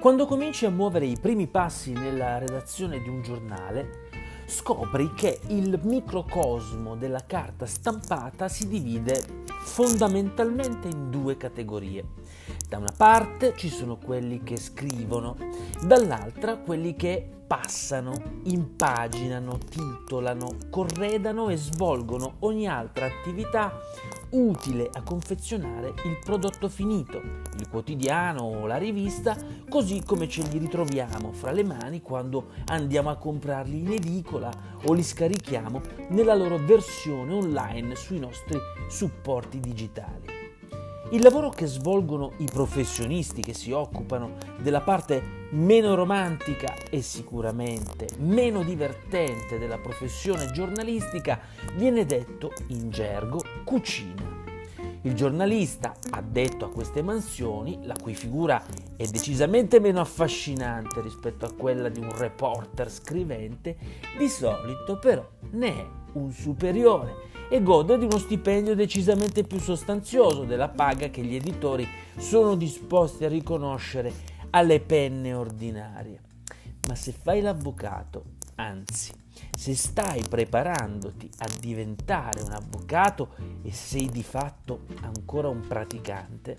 Quando cominci a muovere i primi passi nella redazione di un giornale, scopri che il microcosmo della carta stampata si divide fondamentalmente in due categorie. Da una parte ci sono quelli che scrivono, dall'altra quelli che passano, impaginano, titolano, corredano e svolgono ogni altra attività utile a confezionare il prodotto finito, il quotidiano o la rivista, così come ce li ritroviamo fra le mani quando andiamo a comprarli in edicola o li scarichiamo nella loro versione online sui nostri supporti digitali. Il lavoro che svolgono i professionisti che si occupano della parte meno romantica e sicuramente meno divertente della professione giornalistica viene detto in gergo cucina. Il giornalista, addetto a queste mansioni, la cui figura è decisamente meno affascinante rispetto a quella di un reporter scrivente, di solito però ne è un superiore e gode di uno stipendio decisamente più sostanzioso della paga che gli editori sono disposti a riconoscere alle penne ordinarie. Ma se fai l'avvocato, anzi, se stai preparandoti a diventare un avvocato e sei di fatto ancora un praticante,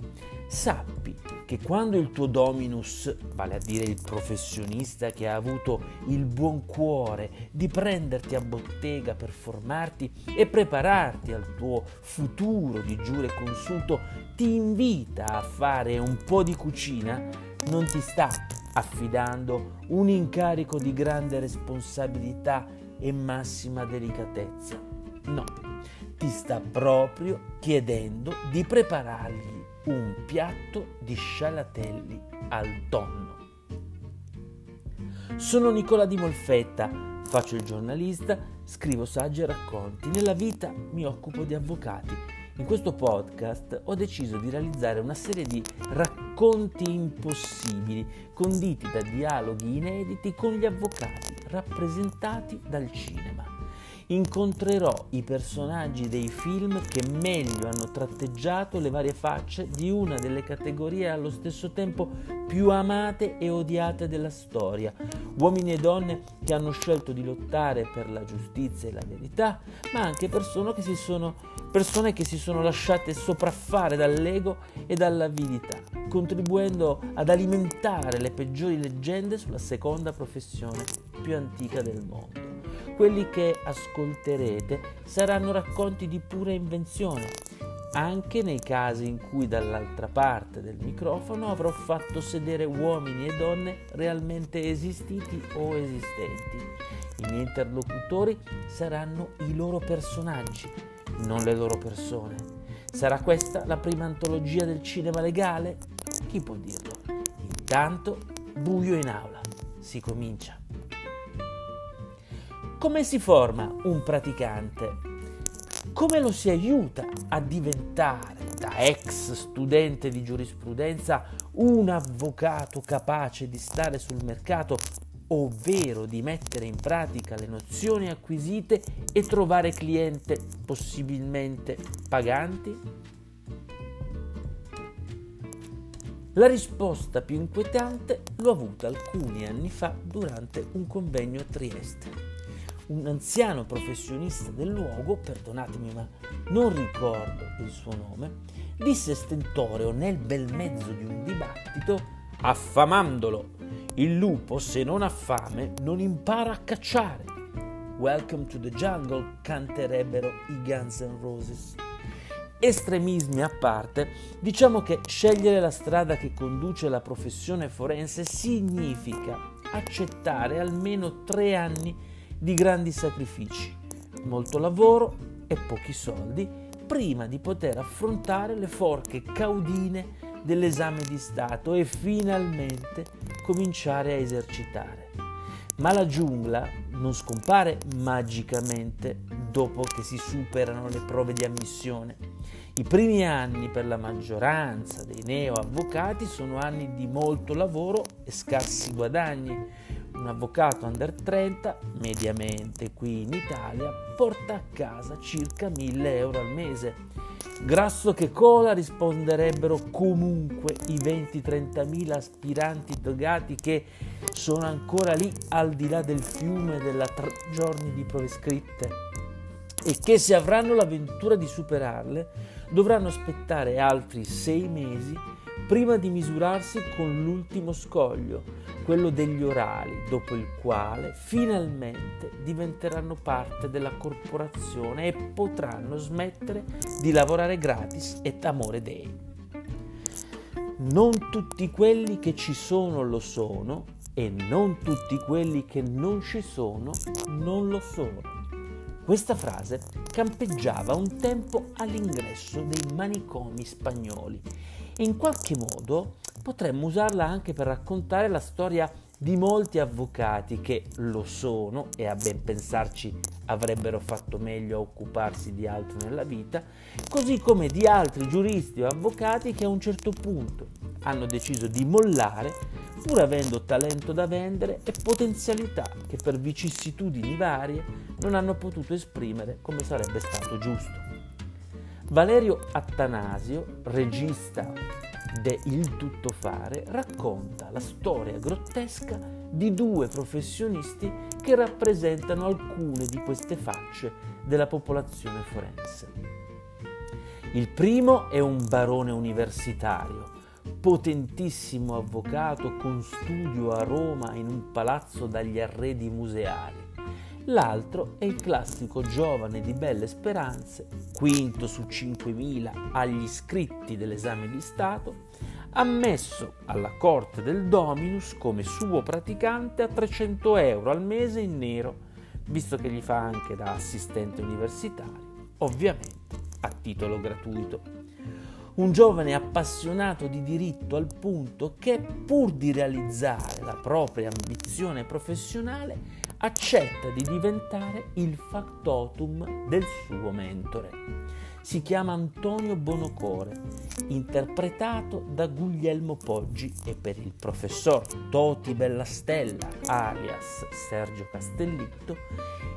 sappi che quando il tuo dominus, vale a dire il professionista che ha avuto il buon cuore di prenderti a bottega per formarti e prepararti al tuo futuro di giure consulto, ti invita a fare un po' di cucina, non ti sta affidando un incarico di grande responsabilità e massima delicatezza. No, ti sta proprio chiedendo di preparargli un piatto di scialatelli al tonno. Sono Nicola Di Molfetta, faccio il giornalista, scrivo saggi e racconti. Nella vita mi occupo di avvocati. In questo podcast ho deciso di realizzare una serie di racconti impossibili, conditi da dialoghi inediti con gli avvocati rappresentati dal cinema. Incontrerò i personaggi dei film che meglio hanno tratteggiato le varie facce di una delle categorie allo stesso tempo più amate e odiate della storia. Uomini e donne che hanno scelto di lottare per la giustizia e la verità, ma anche persone che si sono, che si sono lasciate sopraffare dall'ego e dall'avidità, contribuendo ad alimentare le peggiori leggende sulla seconda professione più antica del mondo. Quelli che ascolterete saranno racconti di pura invenzione, anche nei casi in cui dall'altra parte del microfono avrò fatto sedere uomini e donne realmente esistiti o esistenti. I miei interlocutori saranno i loro personaggi, non le loro persone. Sarà questa la prima antologia del cinema legale? Chi può dirlo? Intanto, buio in aula. Si comincia. Come si forma un praticante? Come lo si aiuta a diventare, da ex studente di giurisprudenza, un avvocato capace di stare sul mercato, ovvero di mettere in pratica le nozioni acquisite e trovare cliente possibilmente paganti? La risposta più inquietante l'ho avuta alcuni anni fa durante un convegno a Trieste un anziano professionista del luogo, perdonatemi ma non ricordo il suo nome, disse stentoreo nel bel mezzo di un dibattito, affamandolo, il lupo se non ha fame non impara a cacciare. Welcome to the jungle canterebbero i Guns N' Roses. Estremismi a parte, diciamo che scegliere la strada che conduce alla professione forense significa accettare almeno tre anni di grandi sacrifici, molto lavoro e pochi soldi prima di poter affrontare le forche caudine dell'esame di Stato e finalmente cominciare a esercitare. Ma la giungla non scompare magicamente dopo che si superano le prove di ammissione. I primi anni per la maggioranza dei neo-avvocati sono anni di molto lavoro e scarsi guadagni, un avvocato under 30, mediamente qui in Italia, porta a casa circa 1000 euro al mese. Grasso che cola risponderebbero comunque i 20-30 mila aspiranti drogati che sono ancora lì al di là del fiume della tre giorni di prove scritte e che se avranno l'avventura di superarle dovranno aspettare altri sei mesi prima di misurarsi con l'ultimo scoglio, quello degli orali, dopo il quale finalmente diventeranno parte della corporazione e potranno smettere di lavorare gratis et amore dei. Non tutti quelli che ci sono lo sono e non tutti quelli che non ci sono non lo sono. Questa frase campeggiava un tempo all'ingresso dei manicomi spagnoli in qualche modo potremmo usarla anche per raccontare la storia di molti avvocati che lo sono e a ben pensarci avrebbero fatto meglio a occuparsi di altro nella vita, così come di altri giuristi o avvocati che a un certo punto hanno deciso di mollare pur avendo talento da vendere e potenzialità che per vicissitudini varie non hanno potuto esprimere come sarebbe stato giusto. Valerio Attanasio, regista de Il tuttofare, racconta la storia grottesca di due professionisti che rappresentano alcune di queste facce della popolazione forense. Il primo è un barone universitario, potentissimo avvocato con studio a Roma in un palazzo dagli arredi museali L'altro è il classico giovane di belle speranze, quinto su 5.000 agli iscritti dell'esame di Stato, ammesso alla corte del Dominus come suo praticante a 300 euro al mese in nero, visto che gli fa anche da assistente universitario, ovviamente a titolo gratuito. Un giovane appassionato di diritto al punto che, pur di realizzare la propria ambizione professionale, accetta di diventare il factotum del suo mentore. Si chiama Antonio Bonocore, interpretato da Guglielmo Poggi e per il professor Toti Bellastella, alias Sergio Castellitto,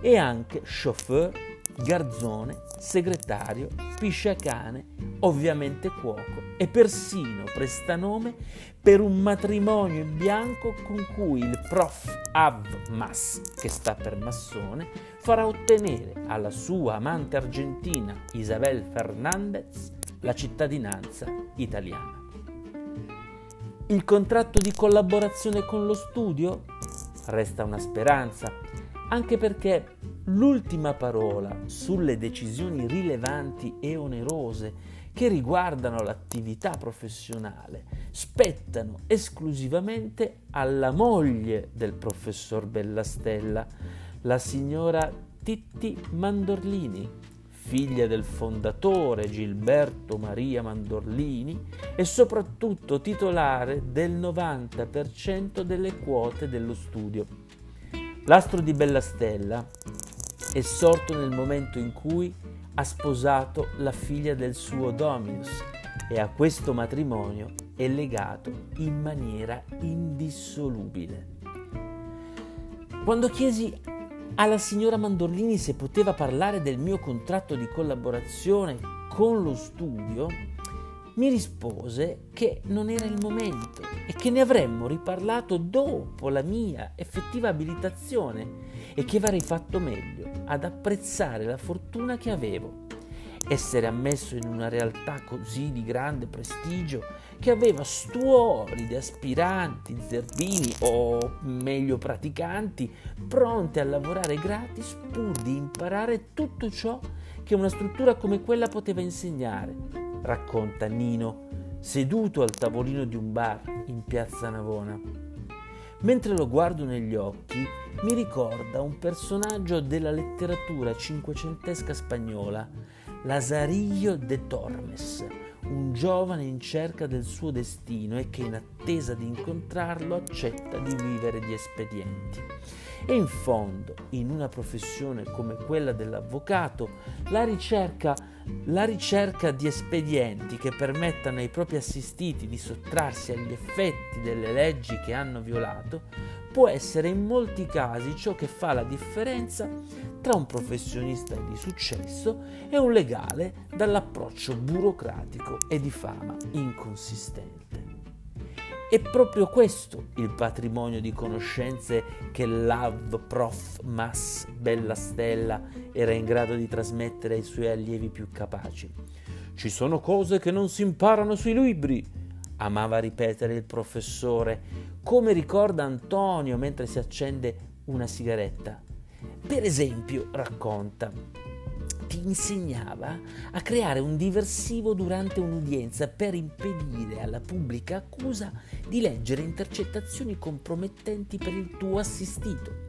e anche chauffeur, garzone, segretario, pisciacane, ovviamente cuoco e persino prestanome per un matrimonio in bianco con cui il prof Avmas, che sta per massone, farà ottenere alla sua amante argentina Isabel Fernandez la cittadinanza italiana. Il contratto di collaborazione con lo studio? Resta una speranza, anche perché l'ultima parola sulle decisioni rilevanti e onerose che riguardano l'attività professionale spettano esclusivamente alla moglie del professor Bellastella, la signora Titti Mandorlini, figlia del fondatore Gilberto Maria Mandorlini e soprattutto titolare del 90% delle quote dello studio. L'astro di Bellastella è sorto nel momento in cui ha sposato la figlia del suo Dominus e a questo matrimonio è legato in maniera indissolubile. Quando chiesi alla signora Mandorlini se poteva parlare del mio contratto di collaborazione con lo studio, mi rispose che non era il momento e che ne avremmo riparlato dopo la mia effettiva abilitazione e che avrei fatto meglio ad apprezzare la fortuna che avevo. Essere ammesso in una realtà così di grande prestigio che aveva stuoli di aspiranti, zerbini o meglio praticanti pronti a lavorare gratis pur di imparare tutto ciò che una struttura come quella poteva insegnare racconta Nino, seduto al tavolino di un bar in piazza Navona. Mentre lo guardo negli occhi, mi ricorda un personaggio della letteratura cinquecentesca spagnola, Lazarillo de Tormes, un giovane in cerca del suo destino e che in attesa di incontrarlo accetta di vivere di espedienti. E in fondo, in una professione come quella dell'avvocato, la ricerca, la ricerca di espedienti che permettano ai propri assistiti di sottrarsi agli effetti delle leggi che hanno violato può essere in molti casi ciò che fa la differenza tra un professionista di successo e un legale dall'approccio burocratico e di fama inconsistente. È proprio questo il patrimonio di conoscenze che Love Prof Mass Bella Stella era in grado di trasmettere ai suoi allievi più capaci. Ci sono cose che non si imparano sui libri, amava ripetere il professore, come ricorda Antonio mentre si accende una sigaretta. Per esempio, racconta, ti insegnava a creare un diversivo durante un'udienza per impedire alla pubblica accusa di leggere intercettazioni compromettenti per il tuo assistito.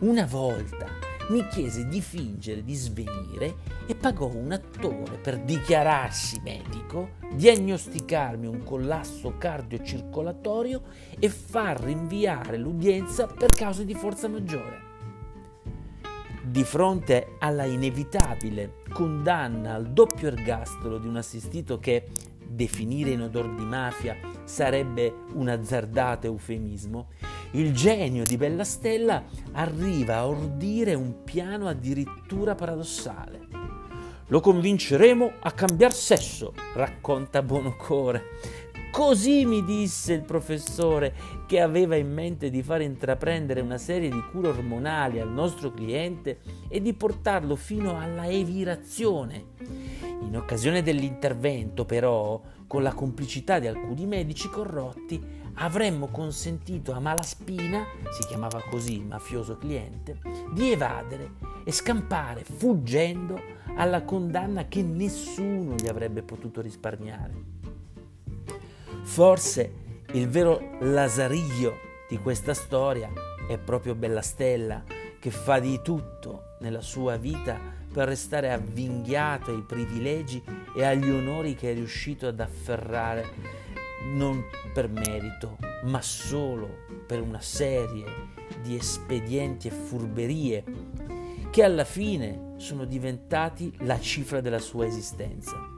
Una volta mi chiese di fingere di svenire e pagò un attore per dichiararsi medico, diagnosticarmi un collasso cardiocircolatorio e far rinviare l'udienza per cause di forza maggiore di fronte alla inevitabile condanna al doppio ergastolo di un assistito che definire in odor di mafia sarebbe un azzardato eufemismo, il genio di Bella Stella arriva a ordire un piano addirittura paradossale. Lo convinceremo a cambiar sesso, racconta Buonocore, Così mi disse il professore che aveva in mente di far intraprendere una serie di cure ormonali al nostro cliente e di portarlo fino alla evirazione. In occasione dell'intervento, però, con la complicità di alcuni medici corrotti, avremmo consentito a Malaspina, si chiamava così il mafioso cliente, di evadere e scampare fuggendo alla condanna che nessuno gli avrebbe potuto risparmiare. Forse il vero lasario di questa storia è proprio Bella Stella, che fa di tutto nella sua vita per restare avvinghiato ai privilegi e agli onori che è riuscito ad afferrare, non per merito, ma solo per una serie di espedienti e furberie che alla fine sono diventati la cifra della sua esistenza.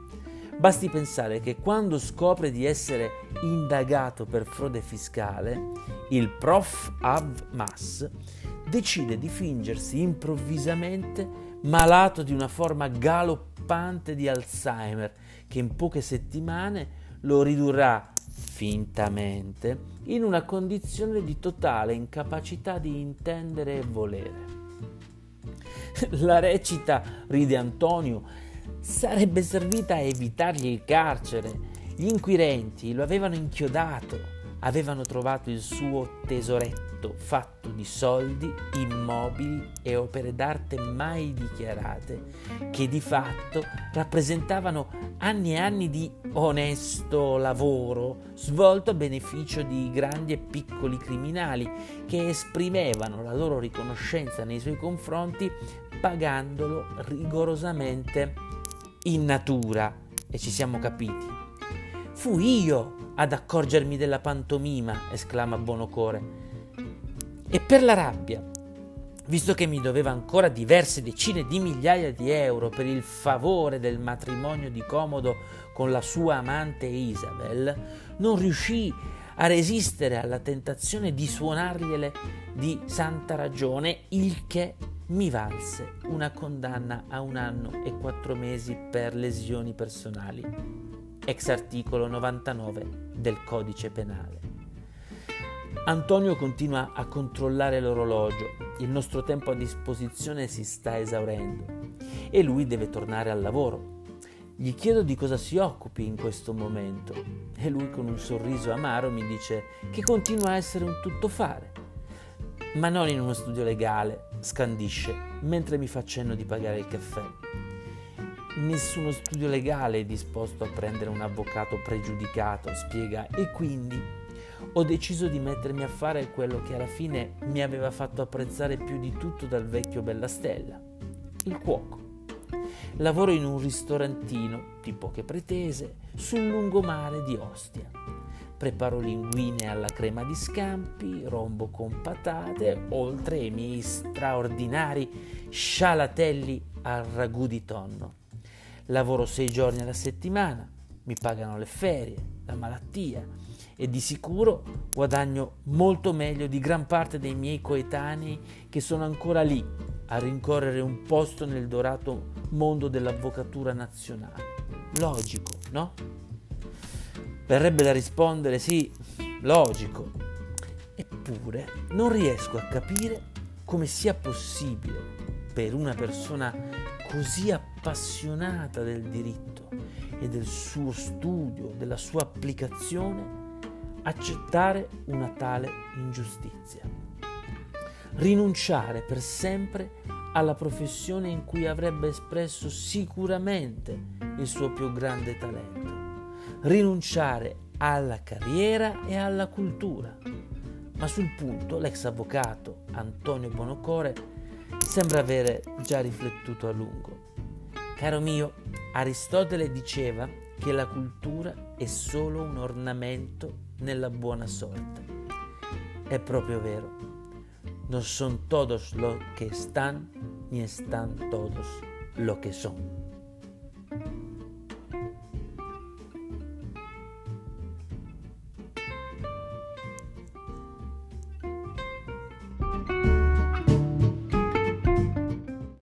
Basti pensare che quando scopre di essere indagato per frode fiscale, il prof Av Mas decide di fingersi improvvisamente malato di una forma galoppante di Alzheimer che in poche settimane lo ridurrà fintamente in una condizione di totale incapacità di intendere e volere. La recita, ride Antonio, sarebbe servita a evitargli il carcere. Gli inquirenti lo avevano inchiodato, avevano trovato il suo tesoretto fatto di soldi, immobili e opere d'arte mai dichiarate, che di fatto rappresentavano anni e anni di onesto lavoro svolto a beneficio di grandi e piccoli criminali che esprimevano la loro riconoscenza nei suoi confronti pagandolo rigorosamente in natura e ci siamo capiti. Fui io ad accorgermi della pantomima, esclama Bonocore. E per la rabbia, visto che mi doveva ancora diverse decine di migliaia di euro per il favore del matrimonio di Comodo con la sua amante Isabel, non riuscì a resistere alla tentazione di suonargliele di santa ragione, il che mi valse una condanna a un anno e quattro mesi per lesioni personali, ex articolo 99 del codice penale. Antonio continua a controllare l'orologio, il nostro tempo a disposizione si sta esaurendo. E lui deve tornare al lavoro. Gli chiedo di cosa si occupi in questo momento. E lui con un sorriso amaro mi dice che continua a essere un tuttofare ma non in uno studio legale, scandisce, mentre mi fa cenno di pagare il caffè. Nessuno studio legale è disposto a prendere un avvocato pregiudicato, spiega, e quindi ho deciso di mettermi a fare quello che alla fine mi aveva fatto apprezzare più di tutto dal vecchio Bella Stella, il cuoco. Lavoro in un ristorantino, di poche pretese, sul lungomare di Ostia Preparo linguine alla crema di scampi, rombo con patate, oltre ai miei straordinari scialatelli al ragù di tonno. Lavoro sei giorni alla settimana, mi pagano le ferie, la malattia e di sicuro guadagno molto meglio di gran parte dei miei coetanei che sono ancora lì a rincorrere un posto nel dorato mondo dell'avvocatura nazionale. Logico, no? Verrebbe da rispondere sì, logico. Eppure non riesco a capire come sia possibile per una persona così appassionata del diritto e del suo studio, della sua applicazione, accettare una tale ingiustizia. Rinunciare per sempre alla professione in cui avrebbe espresso sicuramente il suo più grande talento. Rinunciare alla carriera e alla cultura. Ma sul punto l'ex avvocato Antonio Bonocore sembra avere già riflettuto a lungo. Caro mio, Aristotele diceva che la cultura è solo un ornamento nella buona sorte. È proprio vero. No son todos lo que están, ni están todos lo que son.